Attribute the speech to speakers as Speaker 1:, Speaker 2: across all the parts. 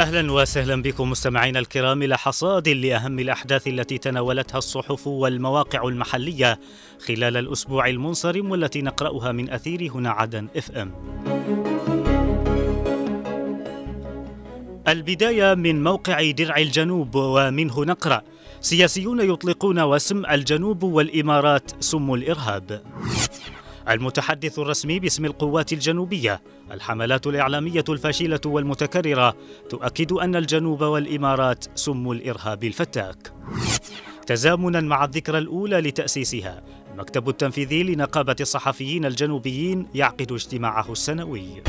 Speaker 1: أهلا وسهلا بكم مستمعينا الكرام إلى حصاد لأهم الأحداث التي تناولتها الصحف والمواقع المحلية خلال الأسبوع المنصرم والتي نقرأها من أثير هنا عدن إف إم. البداية من موقع درع الجنوب ومنه نقرأ سياسيون يطلقون وسم الجنوب والإمارات سم الإرهاب. المتحدث الرسمي باسم القوات الجنوبية الحملات الإعلامية الفاشلة والمتكررة تؤكد أن الجنوب والإمارات سم الإرهاب الفتاك. تزامنا مع الذكرى الأولى لتأسيسها المكتب التنفيذي لنقابة الصحفيين الجنوبيين يعقد اجتماعه السنوي.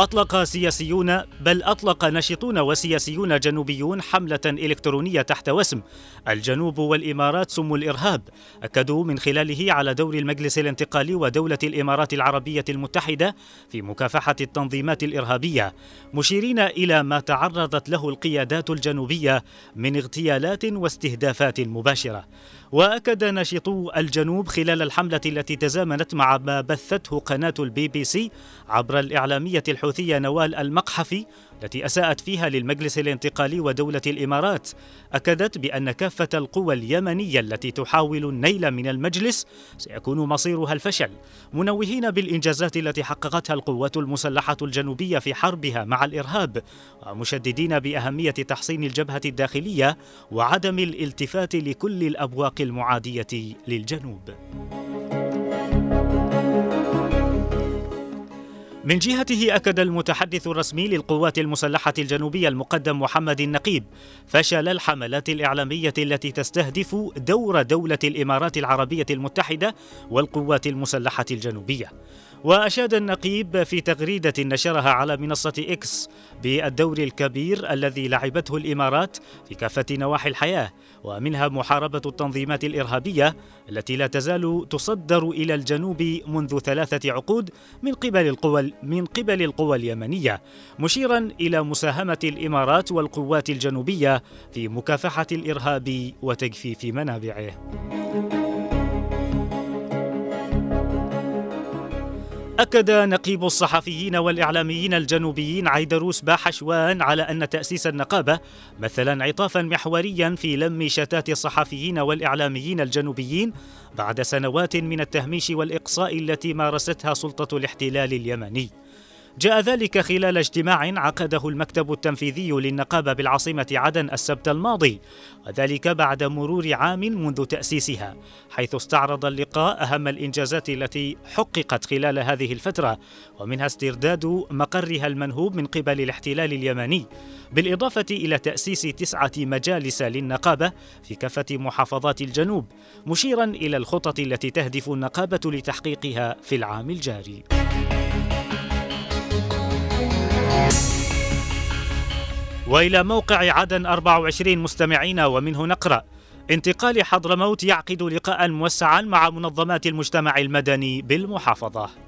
Speaker 1: أطلق سياسيون بل أطلق ناشطون وسياسيون جنوبيون حملة إلكترونية تحت وسم. الجنوب والإمارات سم الإرهاب. أكدوا من خلاله على دور المجلس الانتقالي ودولة الإمارات العربية المتحدة في مكافحة التنظيمات الإرهابية. مشيرين إلى ما تعرضت له القيادات الجنوبية من اغتيالات واستهدافات مباشرة. وأكد ناشطو الجنوب خلال الحملة التي تزامنت مع ما بثته قناة البي بي سي عبر الإعلامية الحوثيه نوال المقحفي التي أساءت فيها للمجلس الانتقالي ودولة الإمارات أكدت بأن كافة القوى اليمنية التي تحاول النيل من المجلس سيكون مصيرها الفشل منوهين بالإنجازات التي حققتها القوات المسلحة الجنوبية في حربها مع الإرهاب ومشددين بأهمية تحصين الجبهة الداخلية وعدم الالتفات لكل الأبواق المعادية للجنوب. من جهته أكد المتحدث الرسمي للقوات المسلحة الجنوبية المقدم محمد النقيب فشل الحملات الإعلامية التي تستهدف دور دولة الإمارات العربية المتحدة والقوات المسلحة الجنوبية. وأشاد النقيب في تغريدة نشرها على منصة إكس بالدور الكبير الذي لعبته الإمارات في كافة نواحي الحياة ومنها محاربة التنظيمات الإرهابية التي لا تزال تصدر إلى الجنوب منذ ثلاثة عقود من قبل القوى من قبل القوى اليمنية مشيرا إلى مساهمة الإمارات والقوات الجنوبية في مكافحة الإرهاب وتجفيف منابعه. أكد نقيب الصحفيين والإعلاميين الجنوبيين عيدروس باحشوان على أن تأسيس النقابة مثل انعطافا محوريا في لم شتات الصحفيين والإعلاميين الجنوبيين بعد سنوات من التهميش والإقصاء التي مارستها سلطة الاحتلال اليمني. جاء ذلك خلال اجتماع عقده المكتب التنفيذي للنقابة بالعاصمة عدن السبت الماضي وذلك بعد مرور عام منذ تأسيسها حيث استعرض اللقاء أهم الإنجازات التي حققت خلال هذه الفترة ومنها استرداد مقرها المنهوب من قبل الاحتلال اليمني بالإضافة إلى تأسيس تسعة مجالس للنقابة في كافة محافظات الجنوب مشيرا إلى الخطط التي تهدف النقابة لتحقيقها في العام الجاري. وإلى موقع عدن 24 مستمعين ومنه نقرأ انتقال حضرموت يعقد لقاء موسعا مع منظمات المجتمع المدني بالمحافظة.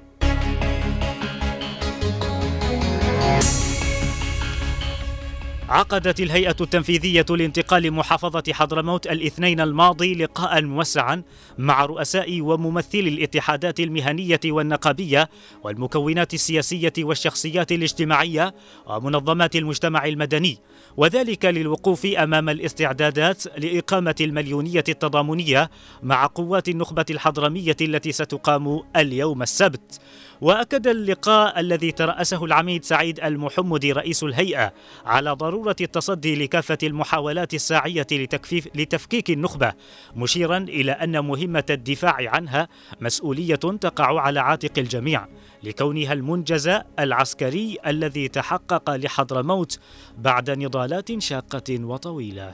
Speaker 1: عقدت الهيئة التنفيذية لانتقال محافظة حضرموت الاثنين الماضي لقاء موسعا مع رؤساء وممثلي الاتحادات المهنية والنقابية والمكونات السياسية والشخصيات الاجتماعية ومنظمات المجتمع المدني وذلك للوقوف أمام الاستعدادات لإقامة المليونية التضامنية مع قوات النخبة الحضرمية التي ستقام اليوم السبت. وأكد اللقاء الذي ترأسه العميد سعيد المحمدي رئيس الهيئة على ضرورة التصدي لكافة المحاولات الساعية لتكفيف لتفكيك النخبة مشيرا إلى أن مهمة الدفاع عنها مسؤولية تقع على عاتق الجميع لكونها المنجز العسكري الذي تحقق لحضرموت بعد نضالات شاقة وطويلة.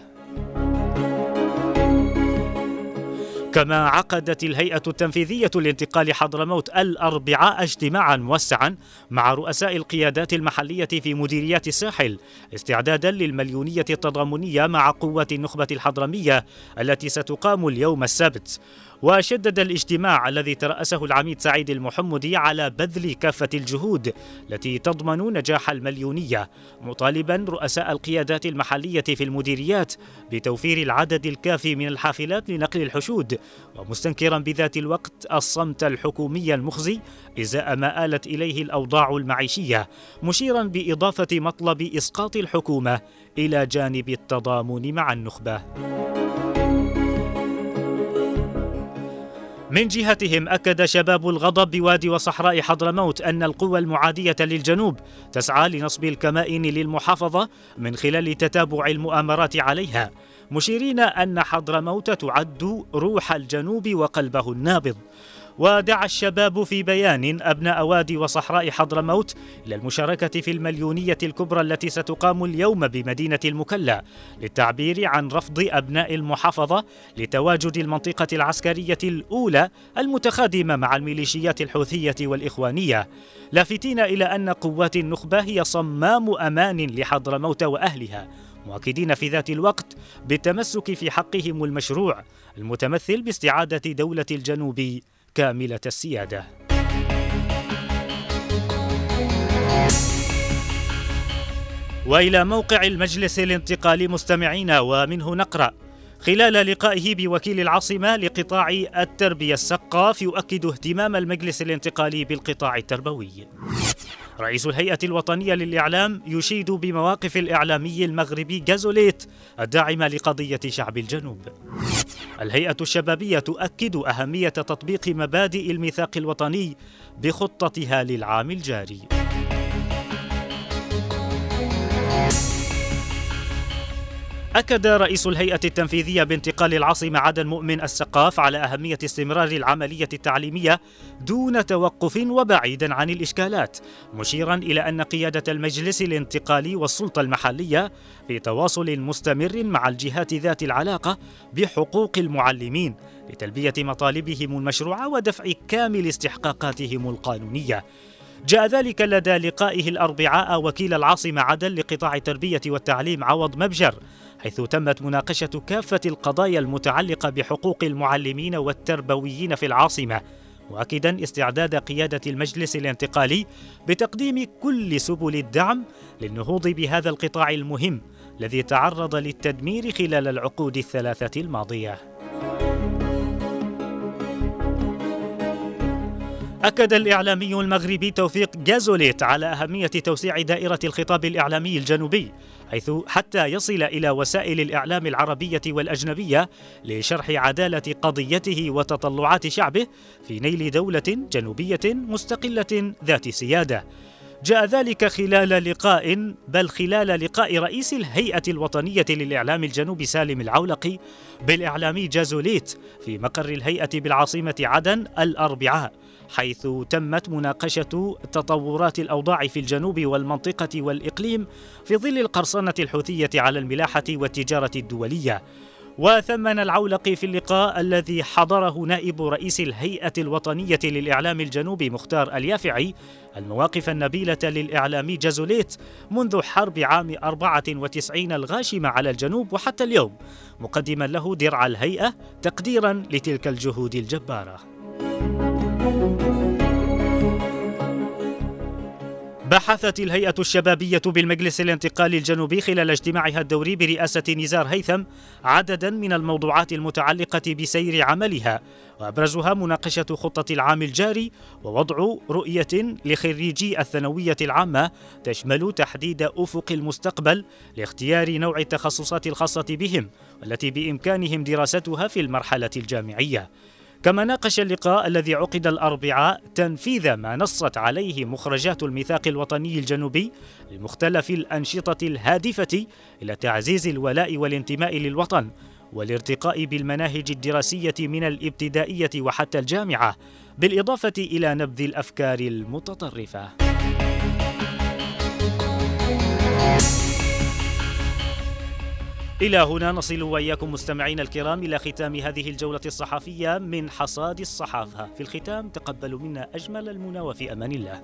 Speaker 1: كما عقدت الهيئة التنفيذية لانتقال حضرموت الأربعاء اجتماعا موسعا مع رؤساء القيادات المحلية في مديريات الساحل استعدادا للمليونية التضامنية مع قوات النخبة الحضرمية التي ستقام اليوم السبت. وشدد الاجتماع الذي ترأسه العميد سعيد المحمدي على بذل كافة الجهود التي تضمن نجاح المليونية مطالبا رؤساء القيادات المحلية في المديريات بتوفير العدد الكافي من الحافلات لنقل الحشود ومستنكرا بذات الوقت الصمت الحكومي المخزي إزاء ما آلت إليه الأوضاع المعيشية مشيرا بإضافة مطلب إسقاط الحكومة إلى جانب التضامن مع النخبة. من جهتهم أكد شباب الغضب بوادي وصحراء حضرموت أن القوى المعادية للجنوب تسعى لنصب الكمائن للمحافظة من خلال تتابع المؤامرات عليها. مشيرين أن حضرموت تعد روح الجنوب وقلبه النابض. ودعا الشباب في بيان أبناء وادي وصحراء حضرموت إلى المشاركة في المليونية الكبرى التي ستقام اليوم بمدينة المكلا للتعبير عن رفض أبناء المحافظة لتواجد المنطقة العسكرية الأولى المتخادمة مع الميليشيات الحوثية والإخوانية. لافتين إلى أن قوات النخبة هي صمام أمان لحضرموت وأهلها. مؤكدين في ذات الوقت بالتمسك في حقهم المشروع المتمثل باستعادة دولة الجنوب كاملة السيادة. وإلى موقع المجلس الانتقالي مستمعين ومنه نقرأ خلال لقائه بوكيل العاصمة لقطاع التربية السقاف يؤكد اهتمام المجلس الانتقالي بالقطاع التربوي رئيس الهيئة الوطنية للإعلام يشيد بمواقف الإعلامي المغربي جازوليت الداعمة لقضية شعب الجنوب. الهيئة الشبابية تؤكد أهمية تطبيق مبادئ الميثاق الوطني بخطتها للعام الجاري. أكد رئيس الهيئة التنفيذية بانتقال العاصمة عدن مؤمن السقاف على أهمية استمرار العملية التعليمية دون توقف وبعيدا عن الإشكالات، مشيرا إلى أن قيادة المجلس الانتقالي والسلطة المحلية في تواصل مستمر مع الجهات ذات العلاقة بحقوق المعلمين لتلبية مطالبهم المشروعة ودفع كامل استحقاقاتهم القانونية. جاء ذلك لدى لقائه الأربعاء وكيل العاصمة عدن لقطاع التربية والتعليم عوض مبجر حيث تمت مناقشة كافة القضايا المتعلقة بحقوق المعلمين والتربويين في العاصمة مؤكدا استعداد قيادة المجلس الانتقالي بتقديم كل سبل الدعم للنهوض بهذا القطاع المهم الذي تعرض للتدمير خلال العقود الثلاثة الماضية. أكد الإعلامي المغربي توفيق جازوليت على أهمية توسيع دائرة الخطاب الإعلامي الجنوبي حيث حتى يصل إلى وسائل الإعلام العربية والأجنبية لشرح عدالة قضيته وتطلعات شعبه في نيل دولة جنوبية مستقلة ذات سيادة. جاء ذلك خلال لقاء بل خلال لقاء رئيس الهيئة الوطنية للإعلام الجنوبي سالم العولقي بالإعلامي جازوليت في مقر الهيئة بالعاصمة عدن الأربعاء حيث تمت مناقشة تطورات الأوضاع في الجنوب والمنطقة والإقليم في ظل القرصنة الحوثية على الملاحة والتجارة الدولية. وثمن العولقي في اللقاء الذي حضره نائب رئيس الهيئة الوطنية للإعلام الجنوبي مختار اليافعي المواقف النبيلة للإعلامي جازوليت منذ حرب عام 94 الغاشمة على الجنوب وحتى اليوم مقدما له درع الهيئة تقديرا لتلك الجهود الجبارة. بحثت الهيئة الشبابية بالمجلس الانتقالي الجنوبي خلال اجتماعها الدوري برئاسة نزار هيثم عددا من الموضوعات المتعلقة بسير عملها وأبرزها مناقشة خطة العام الجاري ووضع رؤية لخريجي الثانوية العامة تشمل تحديد أفق المستقبل لاختيار نوع التخصصات الخاصة بهم والتي بإمكانهم دراستها في المرحلة الجامعية. كما ناقش اللقاء الذي عقد الأربعاء تنفيذ ما نصت عليه مخرجات الميثاق الوطني الجنوبي لمختلف الأنشطة الهادفة إلى تعزيز الولاء والانتماء للوطن والارتقاء بالمناهج الدراسية من الابتدائية وحتى الجامعة بالإضافة إلى نبذ الأفكار المتطرفة. إلى هنا نصل وإياكم مستمعينا الكرام إلى ختام هذه الجولة الصحفية من حصاد الصحافة في الختام تقبلوا منا أجمل المنى وفي أمان الله